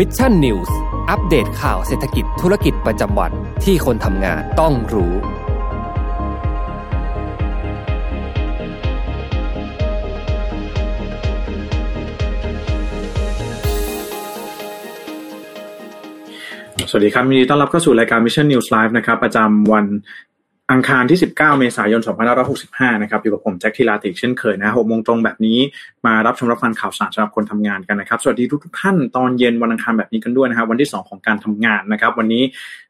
Mission News อัปเดตข่าวเศรษฐกิจธุรกิจประจำวันที่คนทำงานต้องรู้ สวัสดีครับยินดีต้อนรับเข้าสู่รายการ Mission News Live นะครับ ประจำวัน อังคารที่ 19 เมษายน 2565 นะครับ อยู่กับผมแจ็คทีลาติกเช่นเคยนะ6โมงตรงแบบนี้มารับชมรับฟังข่าวสารสำหรับคนทำงานกันนะครับ สวัสดีทุกทุกท่านตอนเย็นวันอังคารแบบนี้กันด้วยนะครับ วันที่ 2 ของการทำงานนะครับ วันนี้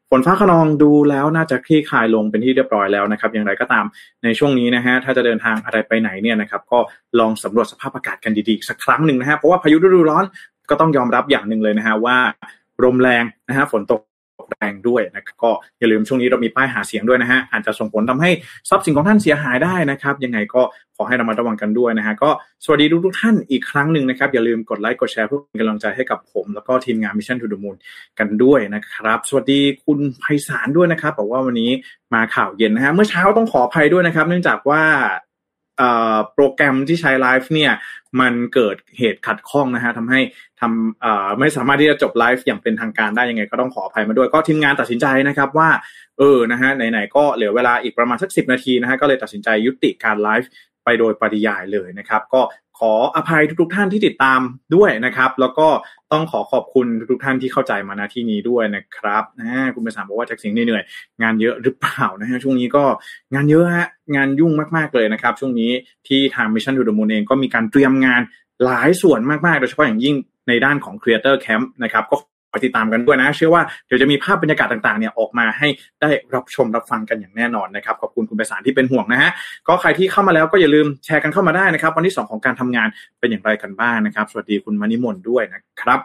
ฝนฟ้าขนองดูแล้วน่าจะคลี่คลายลงเป็นที่เรียบร้อยแล้วนะครับ อย่างไรก็ตามในช่วงนี้นะฮะถ้าจะเดินทางอะไรไปไหนเนี่ยนะครับ ก็ลองสำรวจสภาพอากาศกันดีๆสักครั้งหนึ่งนะฮะเพราะว่าพายุฤดูร้อนก็ต้องยอมรับอย่างหนึ่งเลยนะฮะว่าลมแรงนะฮะฝนตก แรงด้วยนะครับก็อย่าลืมช่วงนี้เรามีป้ายหาเสียงด้วยนะฮะอาจจะส่งผลทำให้ทรัพย์สินของท่านเสียหายได้นะครับยังไงก็ขอให้ระมัดระวังกันด้วยนะฮะก็สวัสดีทุกทุกท่านอีกครั้งหนึ่งนะครับ อย่าลืมกดไลค์กดแชร์เพื่อเป็นกำลังใจให้กับผม แล้วก็ทีมงาน Mission to the Moon กันด้วยนะครับ สวัสดีคุณไพศาลด้วยนะครับบอกว่าวันนี้มาข่าวเย็นนะฮะเมื่อเช้าต้องขออภัยด้วยนะครับ เนื่องจากว่า โปรแกรมที่ใช้ไลฟ์เนี่ยมันเกิดเหตุขัดข้องนะฮะทำให้ทำไม่สามารถที่จะจบไลฟ์อย่างเป็นทางการได้ยังไงก็ต้องขออภัยมาด้วย ก็ทีมงานตัดสินใจนะครับว่าเออนะฮะไหนๆก็เหลือเวลาอีกประมาณสักสินาทีนะฮะก็เลยตัดสินใจยุติการไลฟ์ไปโดยปริยายเลยนะครับ ก็ ขออภัยทุกๆท่านที่ติดตามด้วยนะครับ แล้วก็ต้องขอขอบคุณทุกท่านที่เข้าใจมาณที่นี้ด้วยนะครับนะคุณไปสามบอกว่าจากสิ่งเหนื่อยงานเยอะหรือเปล่านะฮะช่วงนี้ก็งานเยอะฮะงานยุ่งมากๆเลยนะครับ ช่วงนี้ที่ทางมิชชั่นดูดมูลเองก็มีการเตรียมงานหลายส่วนมากๆ โดยเฉพาะอย่างยิ่งในด้านของ Creator Camp นะครับก็ ติดตามกันด้วยนะ เชื่อว่าเดี๋ยวจะมีภาพบรรยากาศต่างๆเนี่ยออกมาให้ได้รับชมรับฟังกันอย่างแน่นอนนะครับขอบคุณคุณไปสารที่เป็นห่วงนะฮะก็ใครที่เข้ามาแล้วก็อย่าลืมแชร์กันเข้ามาได้นะครับ วันที่ 2 ของการทำงานเป็นอย่างไรกันบ้างนะครับ สวัสดีคุณมานิมนด้วยนะครับ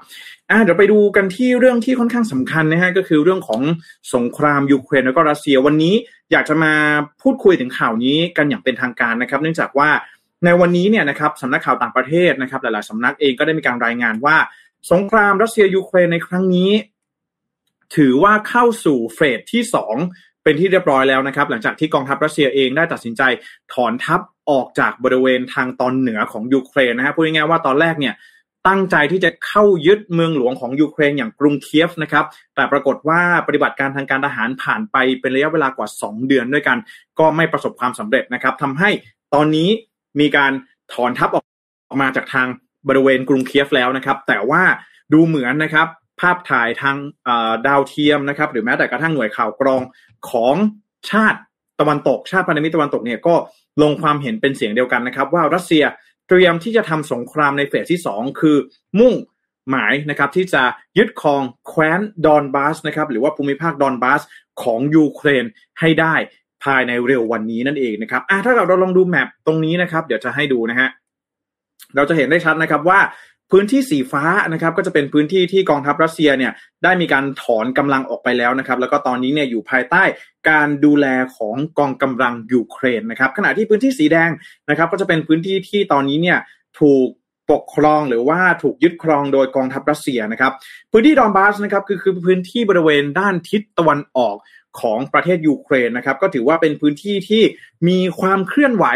อ่าเดี๋ยวไปดูกันที่เรื่องที่ค่อนข้างสำคัญนะฮะก็คือเรื่องของสงครามยูเครนแล้วก็รัสเซียวันนี้อยากจะมาพูดคุยถึงข่าวนี้กันอย่างเป็นทางการนะครับ เนื่องจากว่าในวันนี้เนี่ยนะครับสำนักข่าวต่างประเทศนะครับ หลาย ๆสำนักเองก็ได้มีการรายงานว่า สงครามรัสเซียยูเครนในครั้งนี้ ถือว่าเข้าสู่เฟสที่สองเป็นที่เรียบร้อยแล้วนะครับ หลังจากที่กองทัพรัสเซียเองได้ตัดสินใจถอนทัพออกจากบริเวณทางตอนเหนือของยูเครนนะฮะพูดง่ายๆว่าตอนแรกเนี่ยตั้งใจที่จะเข้ายึดเมืองหลวงของยูเครนอย่างกรุงเคียฟนะครับ แต่ปรากฏว่าปฏิบัติการทางการทหารผ่านไปเป็นระยะเวลากว่า 2 เดือนด้วยกัน ก็ไม่ประสบความสำเร็จนะครับทำให้ตอนนี้มีการถอนทัพออกมาจากทาง บริเวณกรุงเคียฟแล้วนะครับ แต่ว่าดูเหมือนนะครับ ภาพถ่ายทางดาวเทียมนะครับ หรือแม้แต่กระทั่งหน่วยข่าวกรองของชาติตะวันตก ชาติพันธมิตรตะวันตกเนี่ยก็ลงความเห็นเป็นเสียงเดียวกันนะครับ ว่ารัสเซียเตรียมที่จะทำสงครามในเฟสที่ 2 คือมุ่งหมายนะครับที่จะยึดครองแคว้นดอนบาสนะครับหรือว่าภูมิภาคดอนบาสของยูเครนให้ได้ภายในเร็ววันนี้นั่นเองนะครับอะถ้าเราเราลองดูแมปตรงนี้นะครับ เดี๋ยวจะให้ดูนะฮะ เราจะเห็นได้ชัดนะครับว่าพื้นที่สีฟ้านะครับก็จะเป็นพื้นที่ที่กองทัพรัสเซียเนี่ยได้มีการถอนกำลังออกไปแล้วนะครับ แล้วก็ตอนนี้เนี่ยอยู่ภายใต้การดูแลของกองกำลังยูเครนนะครับขณะที่พื้นที่สีแดงนะครับ ก็จะเป็นพื้นที่ที่ตอนนี้เนี่ยถูก ปกครองหรือว่าถูกยึดครองโดยกองทัพรัสเซียนะครับ พื้นที่ดอนบาสนะครับคือคือพื้นที่บริเวณด้านทิศตะวันออกของประเทศยูเครนนะครับ ก็ถือว่าเป็นพื้นที่ที่มีความเคลื่อนไหว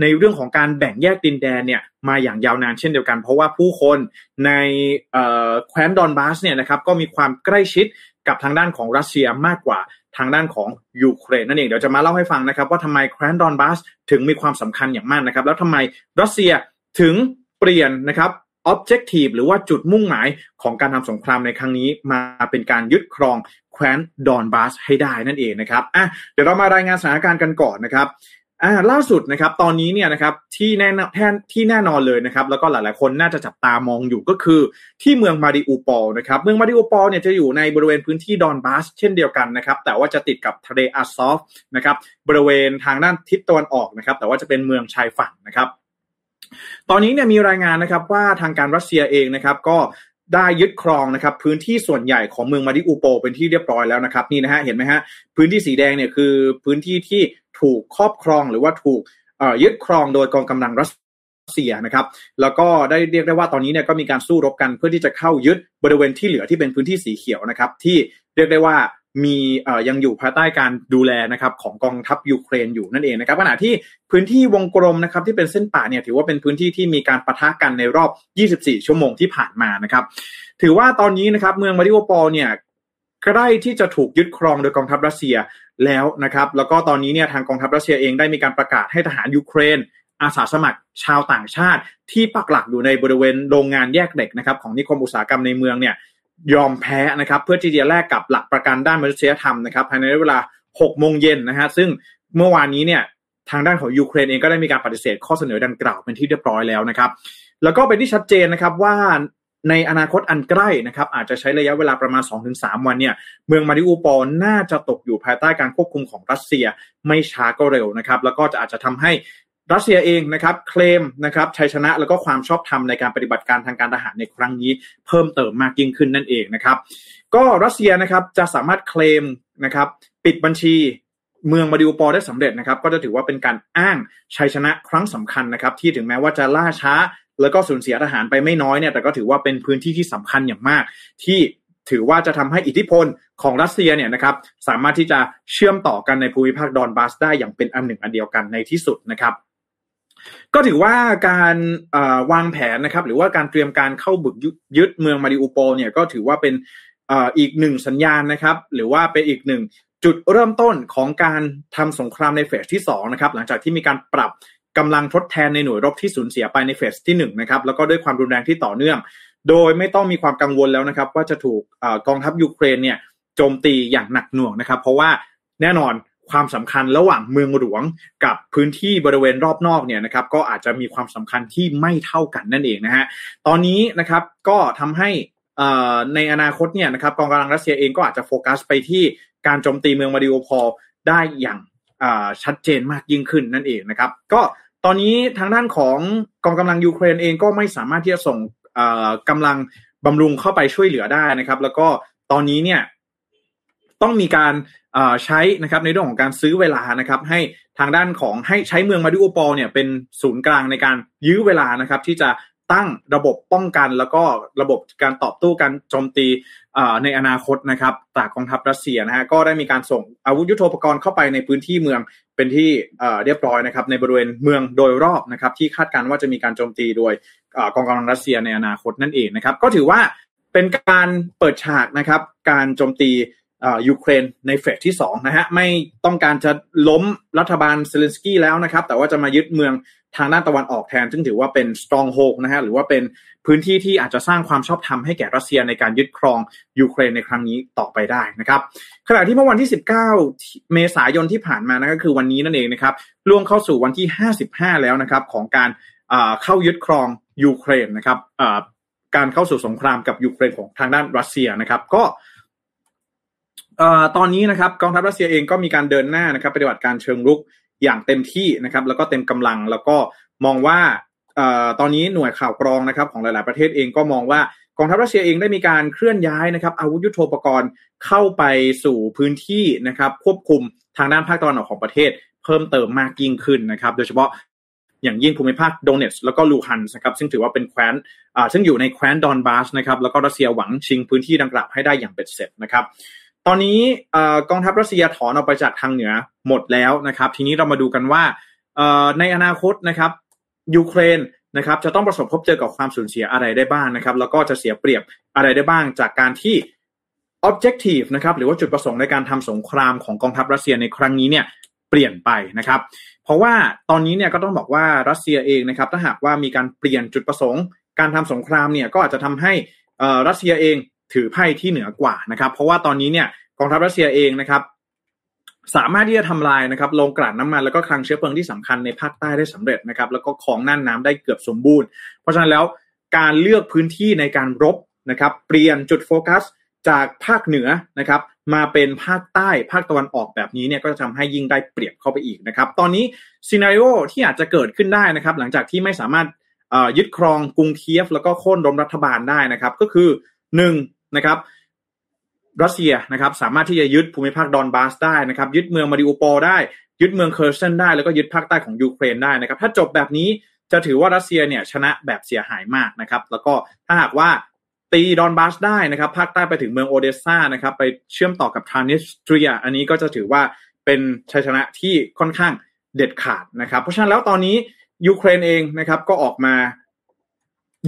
ในเรื่องของการแบ่งแยกดินแดนเนี่ยมาอย่างยาวนานเช่นเดียวกัน เพราะว่าผู้คนในแคว้นดอนบาสเนี่ยนะครับก็มีความใกล้ชิดกับทางด้านของรัสเซียมากกว่าทางด้านของยูเครนนั่นเองเดี๋ยวจะมาเล่าให้ฟังนะครับ ว่าทำไมแคว้นดอนบาสถึงมีความสำคัญอย่างมากนะครับ แล้วทำไมรัสเซียถึง เปลี่ยนนะครับ objective หรือว่าจุดมุ่งหมายของการทำสงครามในครั้งนี้มาเป็นการยึดครองแคว้นดอนบาสให้ได้นั่นเองนะครับอะเดี๋ยวเรามารายงานสถานการณ์กันก่อนนะครับอ่าล่าสุดนะครับตอนนี้เนี่ยนะครับที่แน่แทนที่แน่นอนเลยนะครับแล้วก็หลายๆคนน่าจะจับตามองอยู่ก็คือ ที่เมืองมาริอูปอลนะครับเมืองมาริอูปอลเนี่ยจะอยู่ในบริเวณพื้นที่ดอนบาสเช่นเดียวกันนะครับแต่ว่าจะติดกับทะเลอาซอฟนะครับบริเวณทางด้านทิศตะวันออกนะครับแต่ว่าจะเป็นเมืองชายฝั่งนะครับ ตอนนี้เนี่ยมีรายงานนะครับว่าทางการรัสเซียเองนะครับ ก็ได้ยึดครองนะครับพื้นที่ส่วนใหญ่ของเมืองมาริอูโป เป็นที่เรียบร้อยแล้วนะครับนี่นะฮะเห็นไหมฮะพื้นที่สีแดงเนี่ยคือพื้นที่ที่ถูกครอบครองหรือว่าถูกยึดครองโดยกองกำลังรัสเซียนะครับแล้วก็ได้เรียกได้ว่าตอนนี้เนี่ยก็มีการสู้รบกันเพื่อที่จะเข้ายึดบริเวณที่เหลือที่เป็นพื้นที่สีเขียวนะครับที่เรียกได้ว่า มีอยังอยู่ภายใต้การดูแลนะครับของกองทัพยูเครนอยู่นั่นเองนะครับขณะที่พื้นที่วงกลมนะครับที่เป็นเส้นประเนี่ยถือว่าเป็นพื้นที่ที่มีการปะทะกันในรอบ 24 ชั่วโมงที่ผ่านมานะครับถือว่าตอนนี้นะครับเมืองมาริอูปอลเนี่ยใกล้ที่จะถูกยึดครองโดยกองทัพรัสเซียแล้วนะครับ แล้วก็ตอนนี้เนี่ยทางกองทัพรัสเซียเองได้มีการประกาศให้ทหารยูเครน อาสาสมัครชาวต่างชาติ ที่ปักหลักอยู่ในบริเวณโรงงานแยกเหล็กนะครับของนิคมอุตสาหกรรมในเมืองเนี่ย ยอมแพ้นะครับเพื่อที่จะแลกกับหลักประกันด้านมนุษยธรรมนะครับภายในเวลา 6 โมงเย็นนะฮะซึ่งเมื่อวานนี้เนี่ยทางด้านของยูเครนเองก็ได้มีการปฏิเสธข้อเสนอดังกล่าวเป็นที่เรียบร้อยแล้วนะครับ แล้วก็เป็นที่ชัดเจนนะครับว่าในอนาคตอันใกล้นะครับอาจจะใช้ระยะเวลาประมาณ 2-3 วันเนี่ยเมืองมาริอูปอลน่าจะตกอยู่ภายใต้การควบคุมของรัสเซียไม่ช้าก็เร็วนะครับ แล้วก็จะอาจจะทำให้ รัสเซียเองนะครับเคลมนะครับชัยชนะแล้วก็ความชอบธรรมในการปฏิบัติการทางการทหารในครั้งนี้เพิ่มเติมมากยิ่งขึ้นนั่นเองนะครับ ก็รัสเซียนะครับจะสามารถเคลมนะครับปิดบัญชีเมืองมาริอูปอได้สำเร็จนะครับ ก็จะถือว่าเป็นการอ้างชัยชนะครั้งสำคัญนะครับ ที่ถึงแม้ว่าจะล่าช้า แล้วก็สูญเสียทหารไปไม่น้อยเนี่ยแต่ก็ถือว่าเป็นพื้นที่ที่สำคัญอย่างมาก ที่ถือว่าจะทำให้อิทธิพลของรัสเซียเนี่ยนะครับ สามารถที่จะเชื่อมต่อกันในภูมิภาคดอนบาสได้อย่างเป็นอันหนึ่งอันเดียวกันในที่สุดนะครับ ก็ถือว่าการวางแผนนะครับ หรือว่าการเตรียมการเข้าบุกยึดเมืองมาริอูโปเนี่ยก็ถือว่าเป็นอีกหนึ่งสัญญาณนะครับ หรือว่าเป็นอีกหนึ่งจุดเริ่มต้นของการทำสงครามในเฟสที่2นะครับหลังจากที่มีการปรับกำลังทดแทนในหน่วยรบที่สูญเสียไปในเฟสที่1นะครับแล้วก็ด้วยความรุนแรงที่ต่อเนื่อง โดยไม่ต้องมีความกังวลแล้วนะครับ ว่าจะถูกกองทัพยูเครนเนี่ยโจมตีอย่างหนักหน่วงนะครับ เพราะว่าแน่นอน ความสำคัญระหว่างเมืองหลวงกับพื้นที่บริเวณรอบนอกเนี่ยนะครับก็อาจจะมีความสำคัญที่ไม่เท่ากันนั่นเองนะฮะตอนนี้นะครับก็ทำให้ในอนาคตเนี่ยนะครับกองกำลังรัสเซียเองก็อาจจะโฟกัสไปที่การโจมตีเมืองมาริโอพอลได้อย่างชัดเจนมากยิ่งขึ้นนั่นเองนะครับ ก็ตอนนี้ทางด้านของกองกำลังยูเครนเองก็ไม่สามารถที่จะส่งกำลังบำรุงเข้าไปช่วยเหลือได้นะครับ แล้วก็ตอนนี้เนี่ย ต้องมีการใช้นะครับในเรื่องของการซื้อเวลานะครับ ให้ทางด้านของให้ใช้เมืองมาริโอปอลเนี่ยเป็นศูนย์กลางในการยื้อเวลานะครับ ที่จะตั้งระบบป้องกันแล้วก็ระบบการตอบโต้การโจมตีในอนาคตนะครับจากกองทัพรัสเซียนะฮะก็ได้มีการส่งอาวุธยุโทโธปกรณ์เข้าไปในพื้นที่เมืองเป็นที่เรียบร้อยนะครับ ในบริเวณเมืองโดยรอบนะครับที่คาดการณ์ว่าจะมีการโจมตีโดยกองกำลังรัสเซียในอนาคตนั่นเองนะครับ ก็ถือว่าเป็นการเปิดฉากนะครับ การโจมตี ยูเครนในเฟสที่2นะฮะไม่ต้องการจะล้มรัฐบาลเซเลนสกี้แล้วนะครับ แต่ว่าจะมายึดเมืองทางด้านตะวันออกแทน ซึ่งถือว่าเป็นสตรองโฮกนะฮะหรือว่าเป็นพื้นที่ที่อาจจะสร้างความชอบธรรมให้แก่รัสเซียในการยึดครองยูเครนในครั้งนี้ต่อไปได้นะครับขณะที่เมื่อวันที่ 19 เมษายนที่ผ่านมานะก็คือวันนี้นั่นเองนะครับล่วงเข้าสู่วันที่ 55 แล้วนะครับของการเข้ายึดครองยูเครนนะครับการเข้าสู่สงครามกับยูเครนของทางด้านรัสเซียนะครับ ก็ ตอนนี้นะครับกองทัพรัสเซียเองก็มีการเดินหน้านะครับปฏิบัติการเชิงรุกอย่างเต็มที่นะครับ แล้วก็เต็มกำลังแล้วก็มองว่าตอนนี้หน่วยข่าวกรองนะครับของหลาย ๆ ประเทศเองก็มองว่ากองทัพรัสเซียเองได้มีการเคลื่อนย้ายนะครับอาวุธยุโทโธปกรณ์เข้าไปสู่พื้นที่นะครับควบคุมทางด้านภาคตะวันออกของประเทศ เพิ่มเติมมากยิ่งขึ้นนะครับ โดยเฉพาะอย่างยิ่งภูมิภาคโดเนสแล้วก็ลูฮันนะครับซึ่งถือว่าเป็นแคว้นซึ่งอยู่ในแคว้นดอนบาสนะครับแล้วก็รัสเซียหวังชิงพื้นที่ดังกล่าวให้ได้อย่างเป็ดเสร็จนะครับ ตอนนี้กองทัพรัสเซียถอนออกไปจากทางเหนือหมดแล้วนะครับ ทีนี้เรามาดูกันว่าในอนาคตนะครับยูเครนนะครับจะต้องประสบพบเจอกับความสูญเสียอะไรได้บ้างนะครับ แล้วก็จะเสียเปรียบอะไรได้บ้างจากการที่ objective นะครับหรือว่าจุดประสงค์ในการทำสงครามของกองทัพรัสเซียในครั้งนี้เนี่ยเปลี่ยนไปนะครับ เพราะว่าตอนนี้เนี่ยก็ต้องบอกว่ารัสเซียเองนะครับถ้าหากว่ามีการเปลี่ยนจุดประสงค์ การทำสงครามเนี่ยก็อาจจะทำให้รัสเซียเอง ถือไพ่ที่เหนือกว่านะครับ เพราะว่าตอนนี้เนี่ยกองทัพรัสเซียเองนะครับสามารถที่จะทำลายนะครับลงกลั่นน้ำมันแล้วก็คลังเชื้อเพลิงที่สำคัญในภาคใต้ได้สำเร็จนะครับ แล้วก็ของน่านน้ำได้เกือบสมบูรณ์ เพราะฉะนั้นแล้วการเลือกพื้นที่ในการรบนะครับ เปลี่ยนจุดโฟกัสจากภาคเหนือนะครับ มาเป็นภาคใต้ภาคตะวันออกแบบนี้เนี่ยก็จะทำให้ยิ่งได้เปรียบเข้าไปอีกนะครับ ตอนนี้ scenario ที่อาจจะเกิดขึ้นได้นะครับ หลังจากที่ไม่สามารถยึดครองกรุงเคียฟ แล้วก็โค่นล้มรัฐบาลได้นะครับ ก็คือ 1 นะครับรัสเซียนะครับสามารถที่จะยึดภูมิภาคดอนบาสได้นะครับ ยึดเมืองมาริอูปอลได้ ยึดเมืองเคอร์ซอนได้แล้วก็ยึดภาคใต้ของยูเครนได้นะครับ ถ้าจบแบบนี้จะถือว่ารัสเซียเนี่ยชนะแบบเสียหายมากนะครับ แล้วก็ถ้าหากว่าตีดอนบาสได้นะครับภาคใต้ไปถึงเมืองโอเดสซานะครับไปเชื่อมต่อกับทรานนิสเตรีย อันนี้ก็จะถือว่าเป็นชัยชนะที่ค่อนข้างเด็ดขาดนะครับ เพราะฉะนั้นแล้วตอนนี้ยูเครนเองนะครับก็ออกมา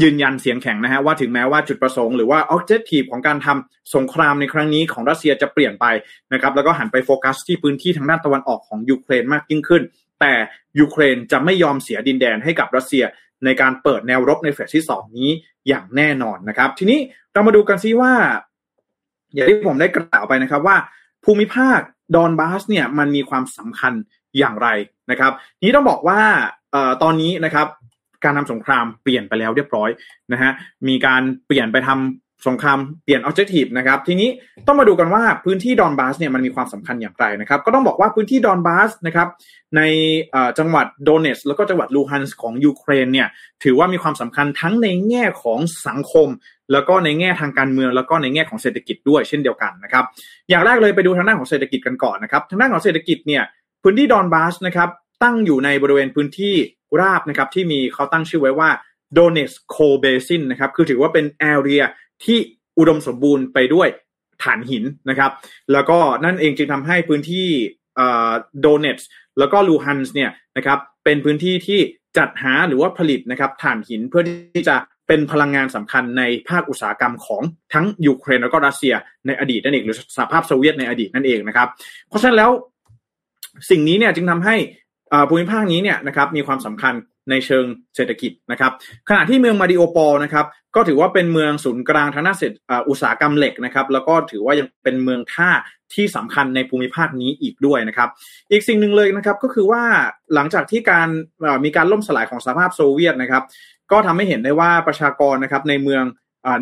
ยืนยันเสียงแข็งนะฮะว่าถึงแม้ว่าจุดประสงค์หรือว่า objective ของการทำสงครามในครั้งนี้ของรัสเซียจะเปลี่ยนไปนะครับแล้วก็หันไปโฟกัสที่พื้นที่ทางด้านตะวันออกของยูเครนมากยิ่งขึ้น แต่ยูเครนจะไม่ยอมเสียดินแดนให้กับรัสเซียในการเปิดแนวรบในเฟสที่สองนี้อย่างแน่นอนนะครับ ทีนี้เรามาดูกันซิว่า อย่างที่ผมได้กล่าวไปนะครับว่า ภูมิภาคดอนบาสเนี่ยมันมีความสำคัญอย่างไรนะครับ นี้ต้องบอกว่าออตอนนี้นะครับ การทำสงครามเปลี่ยนไปแล้วเรียบร้อยนะฮะมีการเปลี่ยนไปทำสงครามเปลี่ยนออบเจกตีฟนะครับทีนี้ต้องมาดูกันว่าพื้นที่ดอนบาสเนี่ยมันมีความสำคัญอย่างไรนะครับก็ต้องบอกว่าพื้นที่ดอนบาสนะครับในจังหวัดโดเนสแล้วก็จังหวัดลูฮันส์ของยูเครนเนี่ยถือว่ามีความสำคัญทั้งในแง่ของสังคม แล้วก็ในแง่ทางการเมือง แล้วก็ในแง่ของเศรษฐกิจด้วยเช่นเดียวกันนะครับอย่างแรกเลยไปดูทางด้านของเศรษฐกิจกันก่อนนะครับทางด้านของเศรษฐกิจเนี่ยพื้นที่ดอนบาสนะครับ ตั้งอยู่ในบริเวณพื้นที่ราบนะครับที่มีเขาตั้งชื่อไว้ว่า Donetsk Coal Basin นะครับคือถือว่าเป็นแอเรียที่อุดมสมบูรณ์ไปด้วยฐานหินนะครับ แล้วก็นั่นเองจึงทำให้พื้นที่โดเนตส์แล้วก็ลูฮันส์เนี่ยนะครับเป็นพื้นที่ที่จัดหาหรือว่าผลิตนะครับถ่านหินเพื่อที่จะเป็นพลังงานสำคัญในภาคอุตสาหกรรมของทั้งยูเครนแล้วก็รัสเซียในอดีตนั่นเองหรือสหภาพโซเวียตในอดีตนั่นเองนะครับ เพราะฉะนั้นแล้วสิ่งนี้เนี่ยจึงทำให้ ภูมิภาคนี้เนี่ยนะครับมีความสำคัญในเชิงเศรษฐกิจนะครับ ขณะที่เมืองมาริโอปอลนะครับก็ถือว่าเป็นเมืองศูนย์กลางทางด้านเศรษฐอุตสาหกรรมเหล็กนะครับแล้วก็ถือว่ายังเป็นเมืองท่าที่สำคัญในภูมิภาคนี้อีกด้วยนะครับ อีกสิ่งหนึ่งเลยนะครับก็คือว่าหลังจากที่การมีการล่มสลายของสหภาพโซเวียตนะครับ ก็ทำให้เห็นได้ว่าประชากรนะครับในเมือง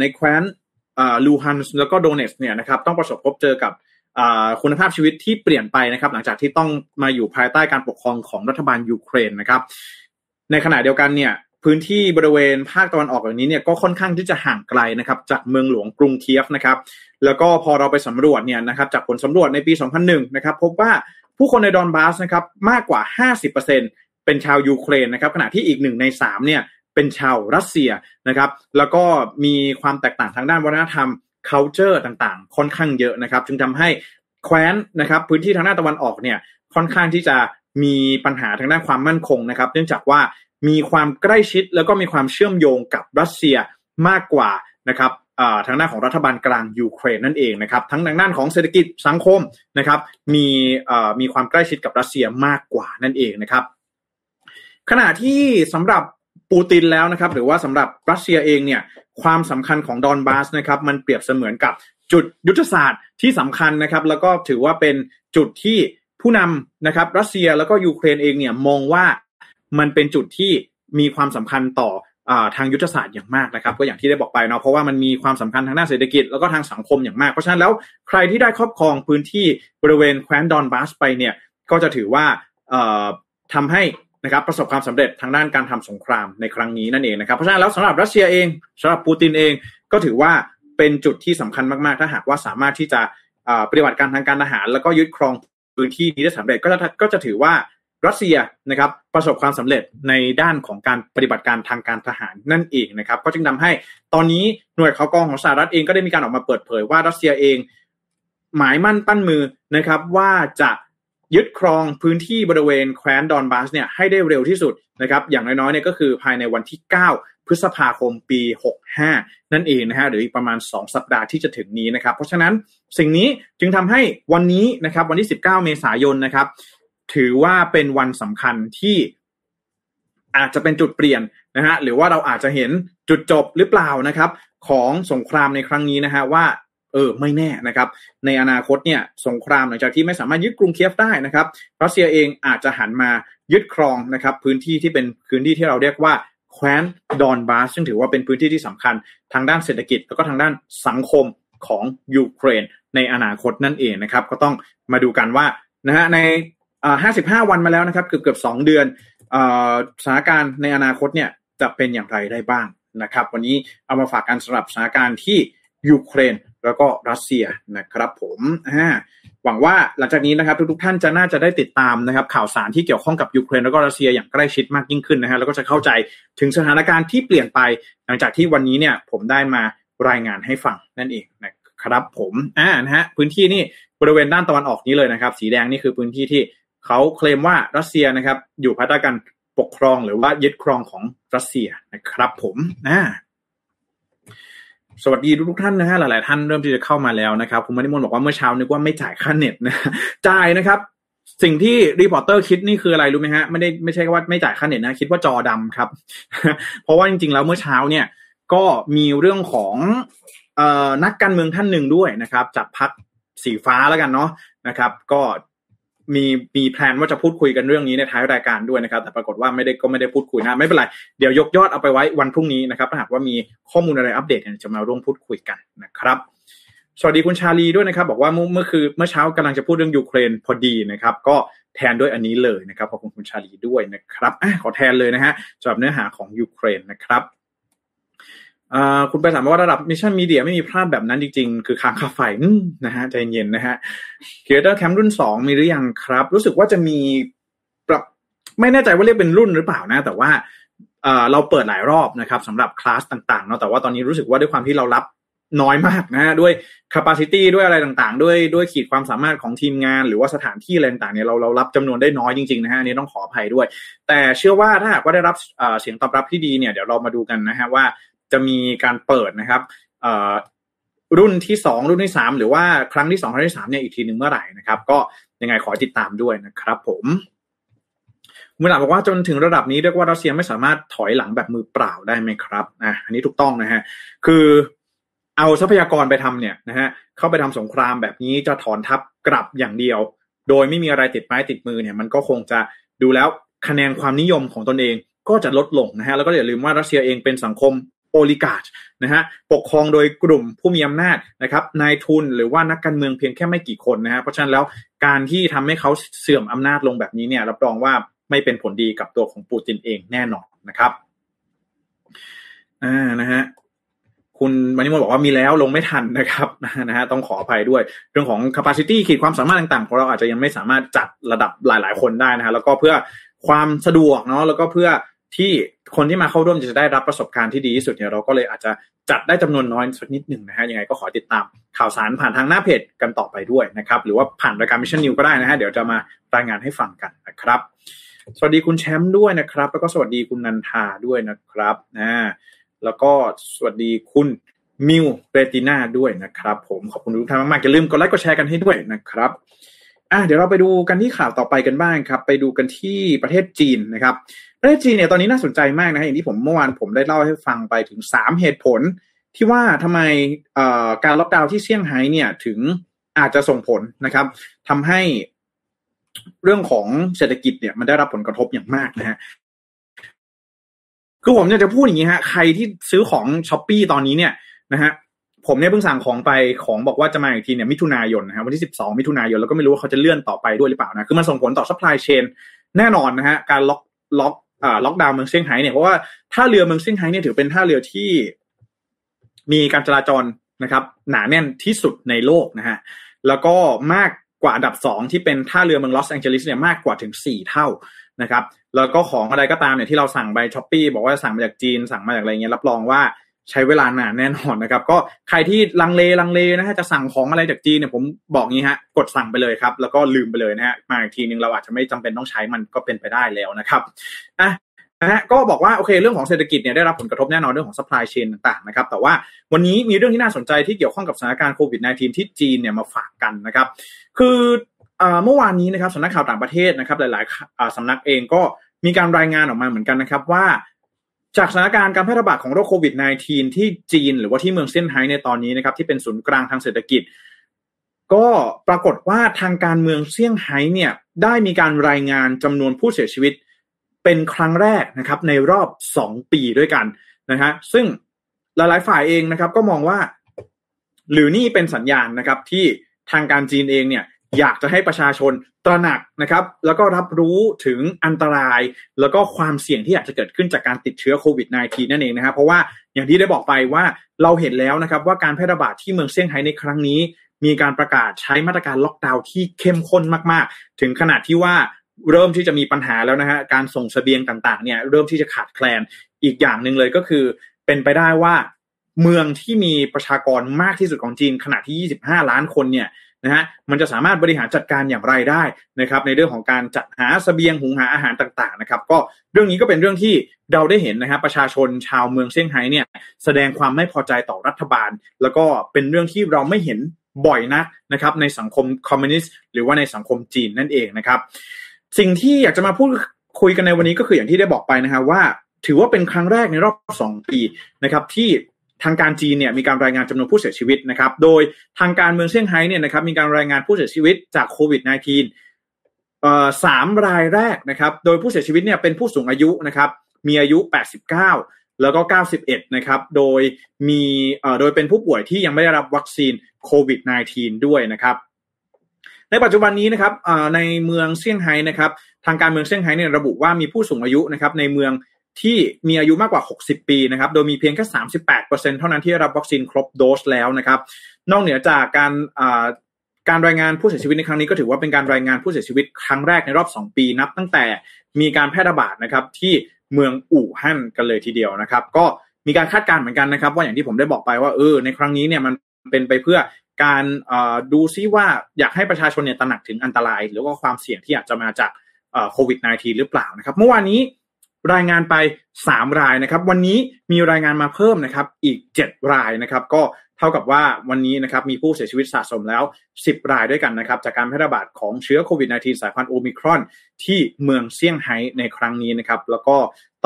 ในแคว้นลูฮันส์แล้วก็โดเนสเนี่ยนะครับต้องประสบพบเจอกับ คุณภาพชีวิตที่เปลี่ยนไปนะครับ หลังจากที่ต้องมาอยู่ภายใต้การปกครองของรัฐบาลยูเครนนะครับ ในขณะเดียวกันเนี่ยพื้นที่บริเวณภาคตะวันออกอย่างนี้เนี่ยก็ค่อนข้างที่จะห่างไกลนะครับ จากเมืองหลวงกรุงเคียฟนะครับ แล้วก็พอเราไปสำรวจเนี่ยนะครับ จากผลสำรวจในปี 2001 นะครับ พบว่าผู้คนในดอนบาสนะครับมากกว่า 50%เป็นชาวยูเครนนะครับ ขณะที่อีกหนึ่งใน3เนี่ยเป็นชาวรัสเซียนะครับ แล้วก็มีความแตกต่างทางด้านวัฒนธรรม culture ต่างๆ ค่อนข้างเยอะนะครับ จึงทำให้แคว้นนะครับ พื้นที่ทางด้าตะวันออกเนี่ยค่อนข้างที่จะมีปัญหาทางด้านความมั่นคงนะครับ เนื่องจากว่ามีความใกล้ชิดแล้วก็มีความเชื่อมโยงกับรัสเซียมากกว่านะครับทางด้านของรัฐบาลกลางยูเครนนั่นเองนะครับ ทั้งทางด้านของเศรษฐกิจสังคมนะครับ มีมีความใกล้ชิดกับรัสเซียมากกว่านั่นเองนะครับ ขณะที่สำหรับปูตินแล้วนะครับ หรือว่าสำหรับรัสเซียเองเนี่ย ความสำคัญของดอนบาสนะครับมันเปรียบเสมือนกับจุดยุทธศาสตร์ที่สำคัญนะครับ แล้วก็ถือว่าเป็นจุดที่ผู้นำนะครับรัสเซียแล้วก็ยูเครนเองเนี่ยมองว่ามันเป็นจุดที่มีความสำคัญต่อทางยุทธศาสตร์อย่างมากนะครับ ก็อย่างที่ได้บอกไปเนาะเพราะว่ามันมีความสำคัญทางด้านเศรษฐกิจแล้วก็ทางสังคมอย่างมาก เพราะฉะนั้นแล้วใครที่ได้ครอบครองพื้นที่บริเวณแคว้นดอนบาสไปเนี่ยก็จะถือว่าทำให้ นะครับประสบความสำเร็จทางด้านการทำสงครามในครั้งนี้นั่นเองนะครับเพราะฉะนั้นแล้วสำหรับรัสเซียเองสำหรับปูตินเองก็ถือว่าเป็นจุดที่สำคัญมากๆ ถ้าหากว่าสามารถที่จะปฏิบัติการทางการทหาร แล้วก็ยึดครองพื้นที่นี้ได้สำเร็จก็จะก็จะถือว่ารัสเซียนะครับประสบความสำเร็จในด้านของการปฏิบัติการทางการทหารนั่นเองนะครับ ก็จึงทาให้ตอนนี้หน่วยข่าวกองของสหรัฐเองก็ได้มีการออกมาเปิดเผยว่ารัสเซียเอง หมายมั่นปั้นมือนะครับว่าจะ ยึดครองพื้นที่บริเวณแคว้นดอนบาสเนี่ยให้ได้เร็วที่สุดนะครับอย่างน้อยๆเนี่ยก็คือภายในวันที่ 9 พฤษภาคมปี 65 นั่นเองนะฮะหรืออีกประมาณ 2 สัปดาห์ที่จะถึงนี้นะครับ เพราะฉะนั้นสิ่งนี้จึงทำให้วันนี้นะครับวันที่ 19 เมษายนนะครับ ถือว่าเป็นวันสำคัญที่อาจจะเป็นจุดเปลี่ยนนะฮะหรือว่าเราอาจจะเห็นจุดจบหรือเปล่านะครับ ของสงครามในครั้งนี้นะฮะว่า เออไม่แน่นะครับ ในอนาคตเนี่ยสงครามหลังจากที่ไม่สามารถยึดกรุงเคียฟได้นะครับรัสเซียเองอาจจะหันมายึดครองนะครับพื้นที่ที่เป็นพื้นที่ที่เราเรียกว่าแคว้นดอนบาสซึ่งถือว่าเป็นพื้นที่ที่สำคัญทางด้านเศรษฐกิจแล้วก็ทางด้านสังคมของยูเครน ในอนาคตนั่นเองนะครับก็ต้องมาดูกันว่านะฮะในห้าสิบห้าวันมาแล้วนะครับเกือบเกือบสองเดือนสถานการณ์ในอนาคตเนี่ยจะเป็นอย่างไรได้บ้างนะครับ วันนี้เอามาฝากกันสำหรับสถานการณ์ที่ยูเครน แล้วก็รัสเซียนะครับผมหวังว่าหลังจากนี้นะครับทุกๆท่านจะน่าจะได้ติดตามนะครับข่าวสารที่เกี่ยวข้องกับยูเครนแล้วก็รัสเซียอย่างใกล้ชิดมากยิ่งขึ้นนะฮะแล้วก็จะเข้าใจถึงสถานการณ์ที่เปลี่ยนไป หลังจากที่วันนี้เนี่ยผมได้มารายงานให้ฟังนั่นเองนะครับผมอ่านะฮะพื้นที่นี่บริเวณด้านตะวันออกนี้เลยนะครับ สีแดงนี่คือพื้นที่ที่เขาเคลมว่ารัสเซียนะครับอยู่ภายใต้การปกครองหรือว่ายึดครองของรัสเซียนะครับผมนะ สวัสดีทุกท่านนะฮะหลาย ๆ ท่านเริ่มที่จะเข้ามาแล้วนะครับคุณมณิมนบอกว่าเมื่อเช้านึกว่าไม่จ่ายค่าเน็ตนะจ่ายนะครับ สิ่งที่ reporter คิดนี่คืออะไรรู้ไหมฮะไม่ได้ไม่ใช่ว่าไม่จ่ายค่าเน็ตนะคิดว่าจอดำครับ เพราะว่าจริง ๆ แล้วเมื่อเช้าเนี่ยก็มีเรื่องของอนักการเมืองท่านหนึ่งด้วยนะครับ จากพรรคสีฟ้าแล้วกันเนาะนะครับ ก็ มีมี plan ว่าจะพูดคุยกันเรื่องนี้ในท้ายรายการด้วยนะครับ แต่ปรากฏว่าไม่ได้ก็ไม่ได้พูดคุยนะไม่เป็นไร เดี๋ยวยกยอดเอาไปไว้วันพรุ่งนี้นะครับถ้าหากว่ามีข้อมูลอะไรอัปเดตจะมาร่วมพูดคุยกันนะครับ สวัสดีคุณชาลีด้วยนะครับ บอกว่าเมื่อเมื่อคือเมื่อเช้ากำลังจะพูดเรื่องยูเครนพอดีนะครับ ก็แทนด้วยอันนี้เลยนะครับขอบคุณคุณชาลีด้วยนะครับอขอแทนเลยนะฮะสำหรับเนื้อหาของยูเครนนะครับ คุณไปถามว่าระดับ Mission Media ไม่มีพลาดแบบนั้นจริงๆ คือค้างค่าไฟนะฮะใจเย็นนะฮะ Creator Camp รุ่นสองมีหรือยังครับ รู้สึกว่าจะมีปรับไม่แน่ใจว่าเรียกเป็นรุ่นหรือเปล่านะ แต่ว่าเราเปิดหลายรอบนะครับสำหรับคลาสต่างๆเนาะแต่ว่าตอนนี้รู้สึกว่าด้วยความที่เรารับน้อยมากนะฮะด้วย capacity ด้วยอะไรต่างๆ ด้วยด้วยขีดความสามารถของทีมงาน หรือว่าสถานที่อะไรต่างๆเนี่ยเราเรารับจำนวนได้น้อยจริงๆนะฮะนี้ต้องขออภัยด้วย แต่เชื่อว่าถ้าหากว่าได้รับเสียงตอบรับที่ดีเนี่ยเดี๋ยวเรามาดูกันนะฮะว่า จะมีการเปิดนะครับรุ่นที่สองรุ่นที่สามหรือว่าครั้งที่สองครั้งที่สามเนี่ยอีกทีหนึ่งเมื่อไหร่นะครับ ก็ยังไงขอติดตามด้วยนะครับ ผมมือหลังบอกว่าจนถึงระดับนี้เรียกว่ารัสเซียไม่สามารถถอยหลังแบบมือเปล่าได้ไหมครับอะอันนี้ถูกต้องนะฮะคือเอาทรัพยากรไปทำเนี่ยนะฮะเข้าไปทำสงครามแบบนี้จะถอนทัพกลับอย่างเดียว โดยไม่มีอะไรติดไม้ติดมือเนี่ย มันก็คงจะดูแล้วคะแนนความนิยมของตนเองก็จะลดลงนะฮะแล้วก็อย่าลืมว่ารัสเซียเองเป็นสังคม โอลิกาชนะฮะปกครองโดยกลุ่มผู้มีอำนาจนะครับนายทุนหรือว่านักการเมืองเพียงแค่ไม่กี่คนนะฮะเพราะฉะนั้นแล้วการที่ทำให้เขาเสื่อมอำนาจลงแบบนี้เนี่ยรับรองว่าไม่เป็นผลดีกับตัวของปูตินเองแน่นอนนะครับอ่านะฮะคุณมานิมบอกว่ามีแล้วลงไม่ทันนะครับนะฮะต้องขออภัยด้วย เรื่องของ capacity ขีดความสามารถต่างๆของเราอาจจะยังไม่สามารถจัดระดับหลาย ๆ คนได้นะฮะแล้วก็เพื่อความสะดวกเนาะแล้วก็เพื่อ ที่คนที่มาเข้าร่วมจะได้รับประสบการณ์ที่ดีที่สุดเนี่ยเราก็เลยอาจจะจัดได้จำนวนน้อยสักนิดหนึ่งนะฮะยังไงก็ขอติดตามข่าวสารผ่านทางหน้าเพจกันต่อไปด้วยนะครับ หรือว่าผ่านรายการ Mission News ก็ได้นะฮะเดี๋ยวจะมารายงานให้ฟังกันนะครับ สวัสดีคุณแชมป์ด้วยนะครับ แล้วก็สวัสดีคุณนันทาด้วยนะครับนะแล้วก็สวัสดีคุณมิวเรติน่าด้วยนะครับ ผมขอบคุณทุกท่านมากๆอย่าลืมกดไลค์กดแชร์กันให้ด้วยนะครับ อะเดี๋ยวเราไปดูกันที่ข่าวต่อไปกันบ้างครับ ไปดูกันที่ประเทศจีนนะครับ ประเทศจีนเนี่ยตอนนี้น่าสนใจมากนะอย่างที่ผมเมื่อวานผมได้เล่าให้ฟังไปถึงสามเหตุผล ที่ว่าทำไมการล็อกดาวน์ที่เซี่ยงไฮ้เนี่ยถึงอาจจะส่งผลนะครับทำให้เรื่องของเศรษฐกิจเนี่ยมันได้รับผลกระทบอย่างมากนะฮะคือผมอยากจะพูดอย่างนี้ฮะใครที่ซื้อของช้อปปีตอนนี้เนี่ยนะฮะ ผมเนี่ยเพิ่งสั่งของไปของบอกว่าจะมาอีกทีเนี่ยมิถุนายนนะครับวันที่สิบสองมิถุนายนแล้วก็ไม่รู้ว่าเขาจะเลื่อนต่อไปด้วยหรือเปล่านะคือมันส่งผลต่อ supply chain แน่นอนนะฮะการล็อกล็อกอ่าล็อกดาวน์เมืองเซี่ยงไฮ้เนี่ยเพราะว่าท่าเรือเมืองเซี่ยงไฮ้เนี่ยถือเป็นท่าเรือที่มีการจราจรนะครับหนาแน่นที่สุดในโลกนะฮะแล้วก็มากกว่าอันดับสองที่เป็นท่าเรือเมืองลอสแองเจลิสเนี่ยมากกว่าถึงสี่เท่านะครับแล้วก็ของอะไรก็ตามเนี่ยที่เราสั่งไป Shopee บอกว่าสั่งมาจากจีนสั่งมาจากอะไรเงี้ยรับรองว่า ใช้เวลานานแน่นอนนะครับ ก็ใครที่ลังเลลังเลนะฮะจะสั่งของอะไรจากจีนเนี่ยผมบอกงี้ฮะกดสั่งไปเลยครับ แล้วก็ลืมไปเลยนะฮะมาอีกทีนึงเราอาจจะไม่จำเป็นต้องใช้มันก็เป็นไปได้แล้วนะครับอะนะฮะก็บอกว่าโอเคเรื่องของเศรษฐกิจเนี่ยได้รับผลกระทบแน่นอนเรื่องของ supply chain ต่างๆนะครับแต่ว่าวันนี้มีเรื่องที่น่าสนใจที่เกี่ยวข้องกับสถานการณ์โควิด -19 ที่จีนเนี่ยมาฝากกันนะครับ คือเมื่อวานนี้นะครับสำนักข่าวต่างประเทศนะครับหลายๆสำนักเองก็มีการรายงานออกมาเหมือนกันนะครับว่า จากสถานการณ์การแพร่ระบาดของโรคโควิด -19 ที่จีน หรือว่าที่เมืองเซี่ยงไฮ้ในตอนนี้นะครับที่เป็นศูนย์กลางทางเศรษฐกิจ ก็ปรากฏว่าทางการเมืองเซี่ยงไฮ้เนี่ยได้มีการรายงานจำนวนผู้เสียชีวิต เป็นครั้งแรกนะครับในรอบสองปีด้วยกันนะฮะซึ่งหลายๆฝ่ายเองนะครับก็มองว่า หรือนี่เป็นสัญญาณนะครับที่ทางการจีนเองเนี่ยอยากจะให้ประชาชน ตระหนักนะครับ แล้วก็รับรู้ถึงอันตราย แล้วก็ความเสี่ยงที่อาจจะเกิดขึ้นจากการติดเชื้อโควิด -19 นั่นเองนะครับเพราะว่าอย่างที่ได้บอกไปว่าเราเห็นแล้วนะครับว่าการแพร่ระบาดที่เมืองเซี่ยงไฮ้ในครั้งนี้ มีการประกาศใช้มาตรการล็อกดาวน์ที่เข้มข้นมากๆ ถึงขนาดที่ว่าเริ่มที่จะมีปัญหาแล้วนะฮะการส่งสเสบียงต่างๆเนี่ยเริ่มที่จะขาดแคลนอีกอย่างหนึ่งเลยก็คือ เป็นไปได้ว่าเมืองที่มีประชากรมากที่สุดของจีนขณะที่ 25 ล้านคนเนี่ย นะฮะมันจะสามารถบริหารจัดการอย่างไรได้นะครับในเรื่องของการจัดหาสเสบียงหุงหาอาหารต่างๆนะครับก็เรื่องนี้ก็เป็นเรื่องที่เราได้เห็นนะครับประชาชนชาวเมืองเซี่ยงไฮ้เนี่ยแสดงความไม่พอใจต่อรัฐบาล แล้วก็เป็นเรื่องที่เราไม่เห็นบ่อยนักนะครับในสังคมคอมมิวนิสต์หรือว่าในสังคมจีนนั่นเองนะครับ สิ่งที่อยากจะมาพูดคุยกันในวันนี้ก็คืออย่างที่ได้บอกไปนะครับว่า ถือว่าเป็นครั้งแรกในรอบสองปีนะครับที่ ทางการจีนเนี่ยมีการรายงานจำนวนผู้เสียชีวิตนะครับ โดยทางการเมืองเซี่ยงไฮ้เนี่ยนะครับมีการรายงานผู้เสียชีวิตจากโควิด -19 เอ่อสามรายแรกนะครับ โดยผู้เสียชีวิตเนี่ยเป็นผู้สูงอายุนะครับ มีอายุ 89 แล้วก็ 91 นะครับ โดยมีเอ่อโดยเป็นผู้ป่วยที่ยังไม่ได้รับวัคซีนโควิด -19 ด้วยนะครับ ในปัจจุบันนี้นะครับในเมืองเซี่ยงไฮ้นะครับ ทางการเมืองเซี่ยงไฮ้เนี่ยระบุว่ามีผู้สูงอายุนะครับในเมือง ที่มีอายุมากกว่า 60 ปีนะครับ โดยมีเพียงแค่ 38%เท่านั้นที่รับวัคซีนครบโดสแล้วนะครับ นอกเหนือจากการการรายงานผู้เสียชีวิตในครั้งนี้ก็ถือว่าเป็นการรายงานผู้เสียชีวิตครั้งแรกในรอบ 2 ปีนับ ตั้งแต่มีการแพร่ระบาดนะครับที่เมืองอู่ฮั่นกันเลยทีเดียวนะครับ ก็มีการคาดการณ์เหมือนกันนะครับ ว่าอย่างที่ผมได้บอกไปว่าเออในครั้งนี้เนี่ยมันเป็นไปเพื่อการดูซิว่าอยากให้ประชาชนเนี่ยตระหนักถึงอันตราย หรือว่าความเสี่ยงที่อาจจะมาจากโควิด -19 หรือเปล่านะครับ เมื่อวานนี้ รายงานไป 3 รายนะครับ วันนี้มีรายงานมาเพิ่มนะครับอีก 7 รายนะครับก็เท่ากับว่าวันนี้นะครับมีผู้เสียชีวิตสะสมแล้ว 10 รายด้วยกันนะครับจากการแพร่ระบาดของเชื้อโควิด -19 สายพันธุ์โอมิครอน ที่เมืองเซี่ยงไฮ้ในครั้งนี้นะครับแล้วก็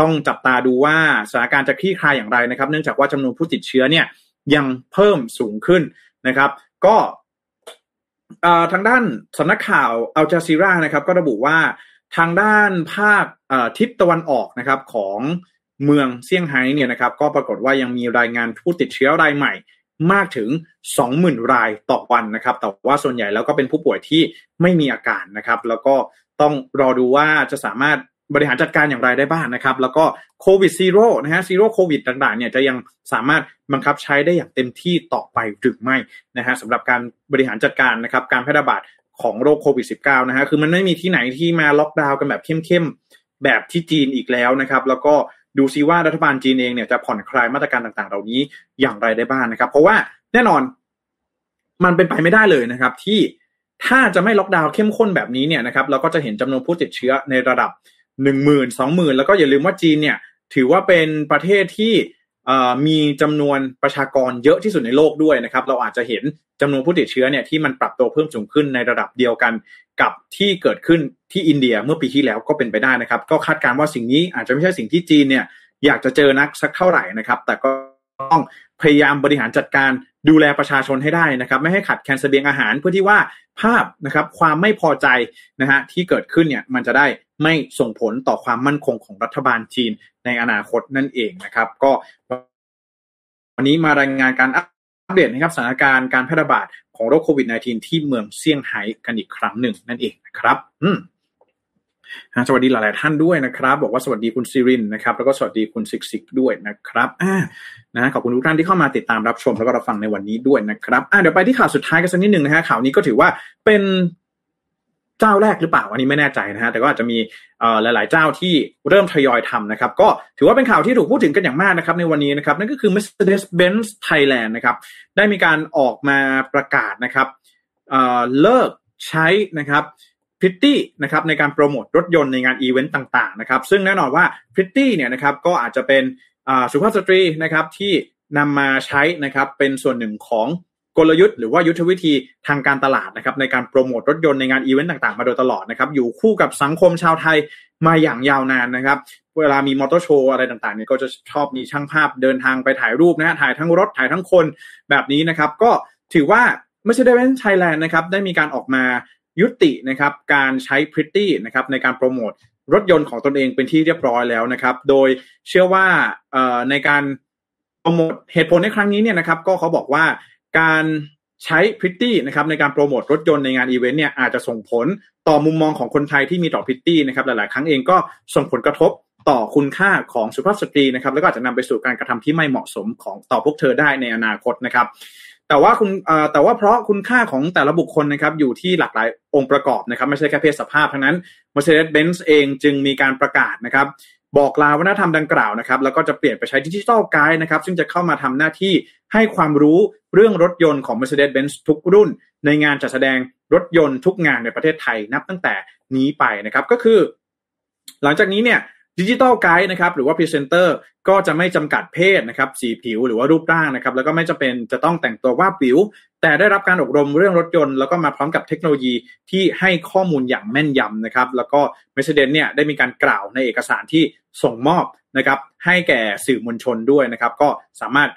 ต้องจับตาดูว่าสถานการณ์จะคลี่คลายอย่างไรนะครับ เนื่องจากว่าจำนวนผู้ติดเชื้อเนี่ยยังเพิ่มสูงขึ้นนะครับ ก็ทางด้านสำนักข่าวอัลจาซีรานะครับ ก็ระบุว่า ทางด้านภาคทิศตะวันออกนะครับของเมืองเซี่ยงไฮ้เนี่ยนะครับก็ปรากฏว่ายังมีรายงานผู้ติดเชื้อรายใหม่มากถึง 20,000 รายต่อวันนะครับ แต่ว่าส่วนใหญ่แล้วก็เป็นผู้ป่วยที่ไม่มีอาการนะครับ แล้วก็ต้องรอดูว่าจะสามารถบริหารจัดการอย่างไรได้บ้างนะครับ แล้วก็โควิด zero นะฮะ zero โควิดต่างๆเนี่ยจะยังสามารถบังคับใช้ได้อย่างเต็มที่ต่อไปหรือไม่นะฮะสำหรับการบริหารจัดการนะครับการแพร่ระบาด ของโรคโควิด -19 นะฮะคือมันไม่มีที่ไหนที่มาล็อกดาวน์กันแบบเข้มๆแบบที่จีนอีกแล้วนะครับ แล้วก็ดูซิว่ารัฐบาลจีนเองเนี่ยจะผ่อนคลายมาตรการต่างๆ เหล่านี้อย่างไรได้บ้างนะครับ เพราะว่าแน่นอนมันเป็นไปไม่ได้เลยนะครับ ที่ถ้าจะไม่ล็อกดาวน์เข้มข้นแบบนี้เนี่ยนะครับเราก็จะเห็นจำนวนผู้ติดเชื้อในระดับหนึ่งหมื่นสองหมื่นแล้วก็อย่าลืมว่าจีนเนี่ย ถือว่าเป็นประเทศที่ มีจำนวนประชากรเยอะที่สุดในโลกด้วยนะครับ เราอาจจะเห็นจำนวนผู้ติดเชื้อเนี่ยที่มันปรับตัวเพิ่มสูงขึ้นในระดับเดียวกันกับที่เกิดขึ้นที่อินเดียเมื่อปีที่แล้วก็เป็นไปได้นะครับ ก็คาดการณ์ว่าสิ่งนี้อาจจะไม่ใช่สิ่งที่จีนเนี่ยอยากจะเจอนักสักเท่าไหร่นะครับ แต่ก็ต้องพยายามบริหารจัดการ ดูแลประชาชนให้ได้นะครับ ไม่ให้ขัดแคลนเสบียงอาหารเพื่อที่ว่าภาพนะครับความไม่พอใจนะฮะที่เกิดขึ้นเนี่ยมันจะได้ไม่ส่งผลต่อความมั่นคงของรัฐบาลจีนในอนาคตนั่นเองนะครับ ก็วันนี้มารายงานการอัปเดตนะครับสถานการณ์การแพร่ระบาดของโรคโควิด -19 ที่เมืองเซี่ยงไฮ้กันอีกครั้งหนึ่งนั่นเองนะครับ อืม สวัสดีหลาย ๆ ท่านด้วยนะครับ บอกว่าสวัสดีคุณซิรินนะครับ แล้วก็สวัสดีคุณซิกซิกด้วยนะครับอ่านะขอบคุณทุกท่านที่เข้ามาติดตามรับชมแล้วก็รับฟังในวันนี้ด้วยนะครับอ่าเดี๋ยวไปที่ข่าวสุดท้ายกันสักนิดหนึ่งนะฮะข่าวนี้ก็ถือว่าเป็นเจ้าแรกหรือเปล่าอันนี้ไม่แน่ใจนะฮะแต่ก็อาจจะมีหลาย ๆ เจ้าที่เริ่มทยอยทำนะครับ ก็ถือว่าเป็นข่าวที่ถูกพูดถึงกันอย่างมากนะครับ ในวันนี้นะครับ นั่นก็คือ Mercedes-Benz Thailand นะครับได้มีการออกมาประกาศนะครับเลิกใช้นะครับ พริตตี้นะครับในการโปรโมทรถยนต์ในงานอีเวนต์ต่างๆนะครับซึ่งแน่นอนว่าพริตตี้เนี่ยนะครับก็อาจจะเป็นสุภาพสตรีนะครับที่นำมาใช้นะครับเป็นส่วนหนึ่งของกลยุทธ์หรือว่ายุทธวิธีทางการตลาดนะครับในการโปรโมทรถยนต์ในงานอีเวนต์ต่างๆ มาโดยตลอดนะครับอยู่คู่กับสังคมชาวไทยมาอย่างยาวนานนะครับ เวลามีมอเตอร์โชว์อะไรต่างๆเนี่ยก็จะชอบมีช่างภาพเดินทางไปถ่ายรูปนะฮะถ่ายทั้งรถถ่ายทั้งคนแบบนี้นะครับ ก็ถือว่า Mercedes-Benz Thailand นะครับได้มีการออกมา ยุตินะครับการใช้พริตตี้นะครับในการโปรโมทรถยนต์ของตนเองเป็นที่เรียบร้อยแล้วนะครับ โดยเชื่อว่าในการโปรโมทเหตุผลในครั้งนี้เนี่ยนะครับ ก็เขาบอกว่าการใช้พริตตี้นะครับในการโปรโมทรถยนต์ในงานอีเวนต์เนี่ยอาจจะส่งผลต่อมุมมองของคนไทยที่มีต่อพริตตี้นะครับหลาย ๆ ครั้งเองก็ส่งผลกระทบต่อคุณค่าของสุภาพสตรีนะครับแล้วก็อาจจะนำไปสู่การกระทำที่ไม่เหมาะสมของต่อพวกเธอได้ในอนาคตนะครับ แต่ว่าคุณแต่ว่าเพราะคุณค่าของแต่ละบุคคลนะครับอยู่ที่หลากหลายองค์ประกอบนะครับไม่ใช่แค่เพศสภาพเท่านั้น Mercedes-Benz เองจึงมีการประกาศนะครับบอกลาวัฒนธรรมดังกล่าวนะครับแล้วก็จะเปลี่ยนไปใช้ดิจิทัลไกด์นะครับซึ่งจะเข้ามาทำหน้าที่ให้ความรู้เรื่องรถยนต์ของ Mercedes-Benz ทุกรุ่น ในงานจัดแสดงรถยนต์ทุกงานในประเทศไทยนับตั้งแต่นี้ไปนะครับก็คือ หลังจากนี้เนี่ย digital guide นะครับหรือว่าพรีเซนเตอร์ก็จะไม่จำกัดเพศนะครับสีผิวหรือว่ารูปร่างนะครับแล้วก็ไม่จำเป็นจะต้องแต่งตัววาบหวิว แต่ได้รับการอบรมเรื่องรถยนต์ แล้วก็มาพร้อมกับเทคโนโลยีที่ให้ข้อมูลอย่างแม่นยำนะครับแล้วก็ Mercedes เนี่ยได้มีการกล่าวในเอกสารที่ส่งมอบนะครับให้แก่สื่อมวลชนด้วยนะครับก็สามารถ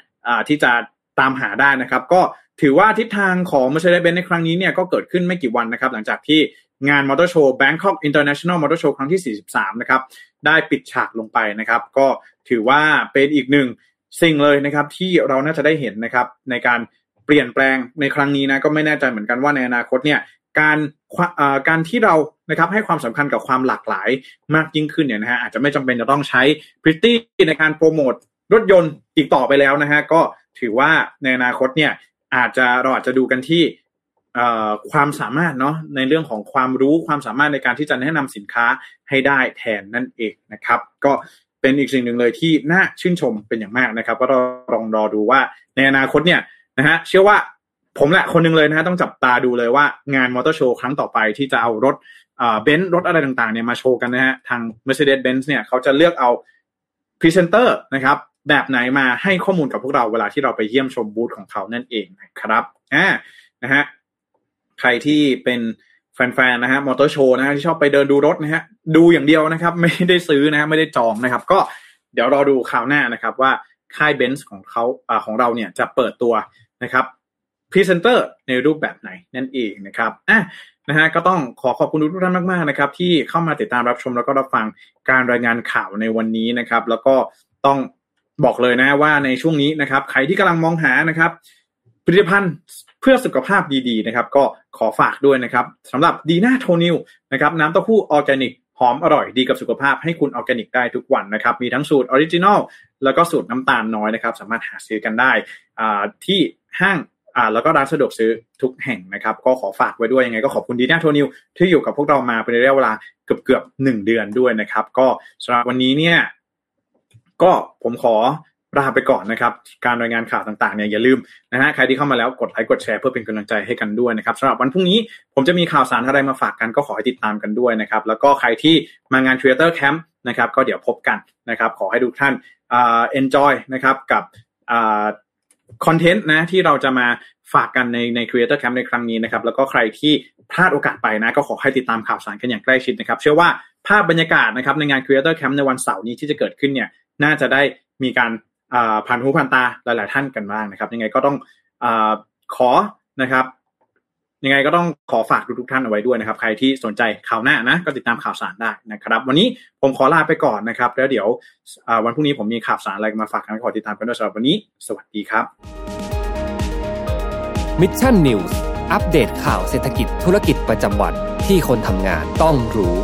ที่จะตามหาได้นะครับ ก็ถือว่าทิศทางของ Mercedes-Benz ในครั้งนี้เนี่ยก็เกิดขึ้นไม่กี่วันนะครับหลังจากที่ งานมอเตอร์โชว์ Bangkok International Motor Show ครั้งที่ 43 นะครับ ได้ปิดฉากลงไปนะครับ ก็ถือว่าเป็นอีกหนึ่งสิ่งเลยนะครับ ที่เราน่าจะได้เห็นนะครับ ในการเปลี่ยนแปลงในครั้งนี้นะ ก็ไม่แน่ใจเหมือนกันว่าในอนาคตเนี่ยการการที่เรานะครับให้ความสำคัญกับความหลากหลายมากยิ่งขึ้นเนี่ยนะฮะอาจจะไม่จำเป็นจะต้องใช้พริตตี้ในการโปรโมทรถยนต์อีกต่อไปแล้วนะฮะก็ถือว่าในอนาคตเนี่ยอาจจะเราอาจจะดูกันที่ ความสามารถเนาะในเรื่องของความรู้ความสามารถในการที่จะแนะนำสินค้าให้ได้แทนนั่นเองนะครับ ก็เป็นอีกสิ่งหนึ่งเลยที่น่าชื่นชมเป็นอย่างมากนะครับ ก็ราลองรอดูว่าในอนาคตเนี่ยนะฮะเชื่อว่าผมแหละคนหนึ่งเลยนะฮะต้องจับตาดูเลยว่างานมอเตอร์โชว์ครั้งต่อไปที่จะเอารถเบนซ์รถอะไรต่างๆเนี่ยมาโชว์กันนะฮะทาง Mercedes-Benz เนี่ยเขาจะเลือกเอาพรีเซนเตอร์นะครับแบบไหนมาให้ข้อมูลกับพวกเราเวลาที่เราไปเยี่ยมชมบูธของเขานั่นเองนะครับอ่านะฮะ ใครที่เป็นแฟนๆนะฮะมอเตอร์โชว์นะฮะที่ชอบไปเดินดูรถนะฮะดูอย่างเดียวนะครับ ไม่ได้ซื้อนะฮะไม่ได้จองนะครับ ก็เดี๋ยวรอดูข่าวหน้านะครับ ว่าค่ายเบนซ์ของเขาอ่าของเราเนี่ยจะเปิดตัวนะครับพรีเซนเตอร์ในรูปแบบไหนนั่นเองนะครับอะนะฮะก็ต้องขอขอบคุณทุกท่านมากๆนะครับ ที่เข้ามาติดตามรับชมแล้วก็รับฟังการรายงานข่าวในวันนี้นะครับ แล้วก็ต้องบอกเลยนะว่าในช่วงนี้นะครับ ใครที่กำลังมองหานะครับ ผลิตภัณฑ์เพื่อสุขภาพดีๆนะครับ ก็ขอฝากด้วยนะครับสำหรับดีน่าโทนิวนะครับน้ำเต้าหู้ออร์แกนิกหอมอร่อยดีกับสุขภาพให้คุณออร์แกนิกได้ทุกวันนะครับ มีทั้งสูตร originalแล้วก็สูตรน้ำตาลน้อยนะครับ สามารถหาซื้อกันได้ที่ห้างแล้วก็ร้านสะดวกซื้อทุกแห่งนะครับ ก็ขอฝากไว้ด้วยยังไงก็ขอบคุณดีน่าโทนิวที่อยู่กับพวกเรามาเป็นระยะเวลาเกือบเกือบหนึ่งเดือนด้วยนะครับ ก็สำหรับวันนี้เนี่ย ก็ผมขอ ลาไปก่อนนะครับ การรายงานข่าวต่างๆเนี่ยอย่าลืมนะฮะใครที่เข้ามาแล้วกดไลค์กดแชร์เพื่อเป็นกำลังใจให้กันด้วยนะครับสำหรับวันพรุ่งนี้ผมจะมีข่าวสารอะไรมาฝากกันก็ขอให้ติดตามกันด้วยนะครับ แล้วก็ใครที่มางาน Creator Camp นะครับ ก็เดี๋ยวพบกันนะครับ ขอให้ทุกท่านอ่า enjoy นะครับกับอ่าคอนเทนต์นะที่เราจะมาฝากกันในใน Creator Camp ในครั้งนี้นะครับ แล้วก็ใครที่พลาดโอกาสไปนะ ก็ขอให้ติดตามข่าวสารกันอย่างใกล้ชิดนะครับ เชื่อว่าภาพบรรยากาศนะครับในงาน Creator Camp ในวันเสาร์นี้ที่จะเกิดขึ้นเนี่ยน่าจะได้มีการ ผ่านหูผ่านตาหลาย ๆ ท่านกันบ้างนะครับ ยังไงก็ต้องอขอนะครับ ยังไงก็ต้องขอฝากทุกๆท่านเอาไว้ด้วยนะครับ ใครที่สนใจข่าวหน้านะ ก็ติดตามข่าวสารได้นะครับ วันนี้ผมขอลาไปก่อนนะครับ แล้วเดี๋ยววันพรุ่งนี้ผมมีข่าวสารอะไรมาฝากกันขอติดตามกันด้วยสำหรับวันนี้ สวัสดีครับ Mission News อัปเดตข่าวเศรษฐกิจธุรกิจประจำวันที่คนทำงานต้องรู้